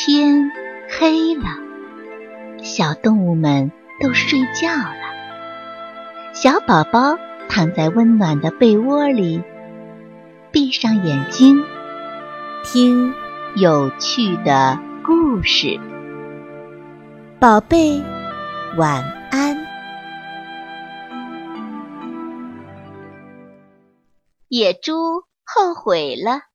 天黑了，小动物们都睡觉了。小宝宝躺在温暖的被窝里，闭上眼睛，听有趣的故事。宝贝，晚安。野猪后悔了。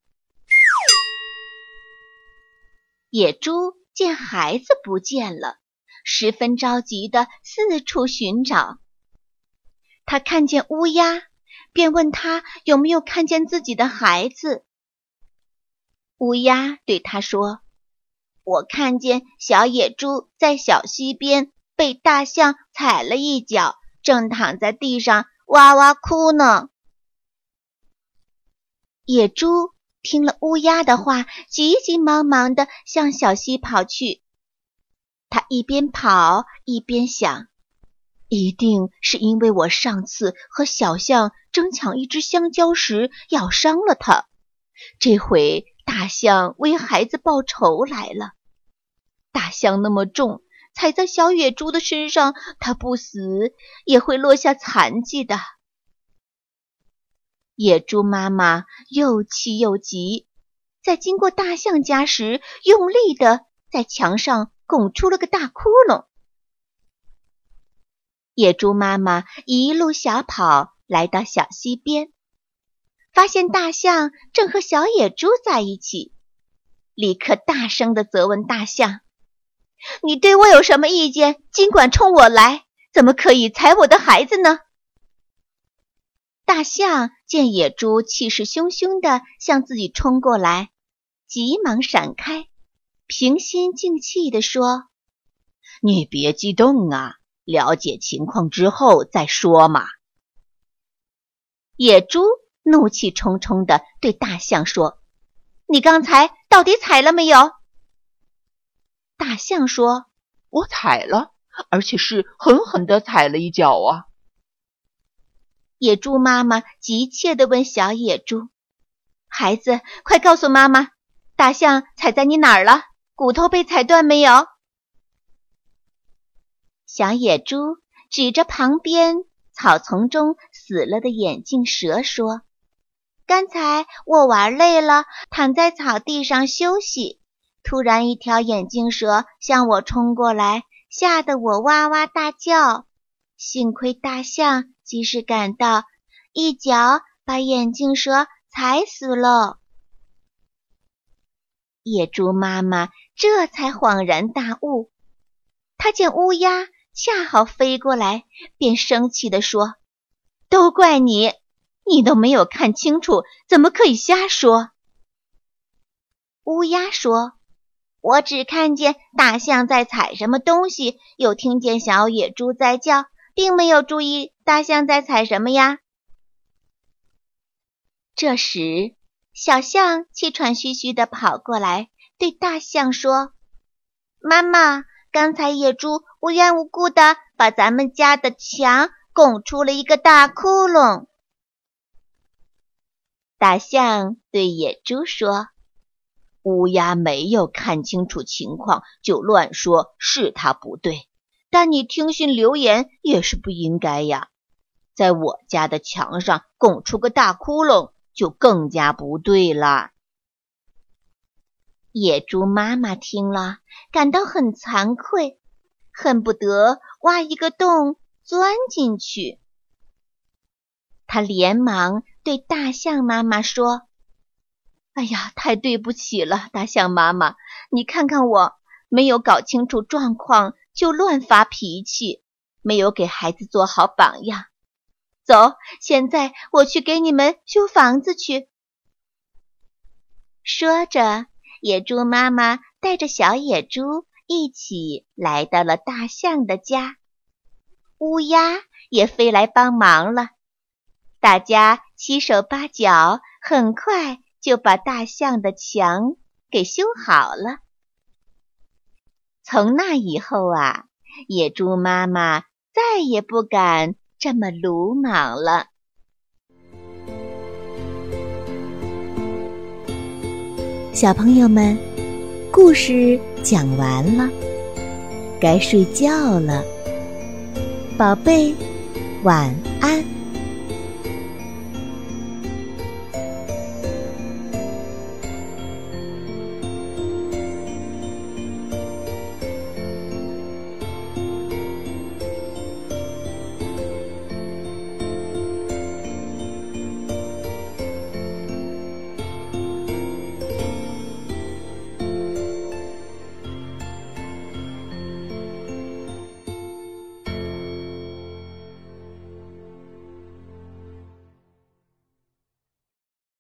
野猪见孩子不见了，十分着急的四处寻找。他看见乌鸦，便问他有没有看见自己的孩子。乌鸦对他说：“我看见小野猪在小溪边被大象踩了一脚，正躺在地上哇哇哭呢。”野猪。听了乌鸦的话，急急忙忙地向小溪跑去。他一边跑一边想：一定是因为我上次和小象争抢一只香蕉时咬伤了它，这回大象为孩子报仇来了。大象那么重，踩在小野猪的身上，它不死也会落下残疾的。野猪妈妈又气又急，在经过大象家时，用力的在墙上拱出了个大窟窿。野猪妈妈一路小跑来到小溪边，发现大象正和小野猪在一起，立刻大声的责问大象：“你对我有什么意见？尽管冲我来，怎么可以踩我的孩子呢？”大象见野猪气势汹汹地向自己冲过来，急忙闪开，平心静气地说：“你别激动啊，了解情况之后再说嘛。”野猪怒气冲冲地对大象说：“你刚才到底踩了没有？”大象说：“我踩了，而且是狠狠地踩了一脚啊。”野猪妈妈急切地问小野猪：“孩子，快告诉妈妈，大象踩在你哪儿了？骨头被踩断没有？”小野猪指着旁边草丛中死了的眼镜蛇说：“刚才我玩累了，躺在草地上休息，突然一条眼镜蛇向我冲过来，吓得我哇哇大叫。幸亏大象。”及时赶到，一脚把眼镜蛇踩死了。野猪妈妈这才恍然大悟，她见乌鸦恰好飞过来，便生气地说：“都怪你，你都没有看清楚，怎么可以瞎说？”乌鸦说：“我只看见大象在踩什么东西，又听见小野猪在叫。”并没有注意大象在踩什么呀。这时，小象气喘吁吁地跑过来，对大象说：“妈妈，刚才野猪无缘无故的把咱们家的墙拱出了一个大窟窿。”大象对野猪说：“乌鸦没有看清楚情况就乱说，是他不对。”但你听信流言也是不应该呀，在我家的墙上拱出个大窟窿，就更加不对了。野猪妈妈听了，感到很惭愧，恨不得挖一个洞钻进去。他连忙对大象妈妈说：“哎呀，太对不起了，大象妈妈，你看看我，没有搞清楚状况。”就乱发脾气，没有给孩子做好榜样。走，现在我去给你们修房子去。说着，野猪妈妈带着小野猪一起来到了大象的家，乌鸦也飞来帮忙了。大家七手八脚，很快就把大象的墙给修好了。从那以后啊，野猪妈妈再也不敢这么鲁莽了。小朋友们，故事讲完了，该睡觉了，宝贝，晚安。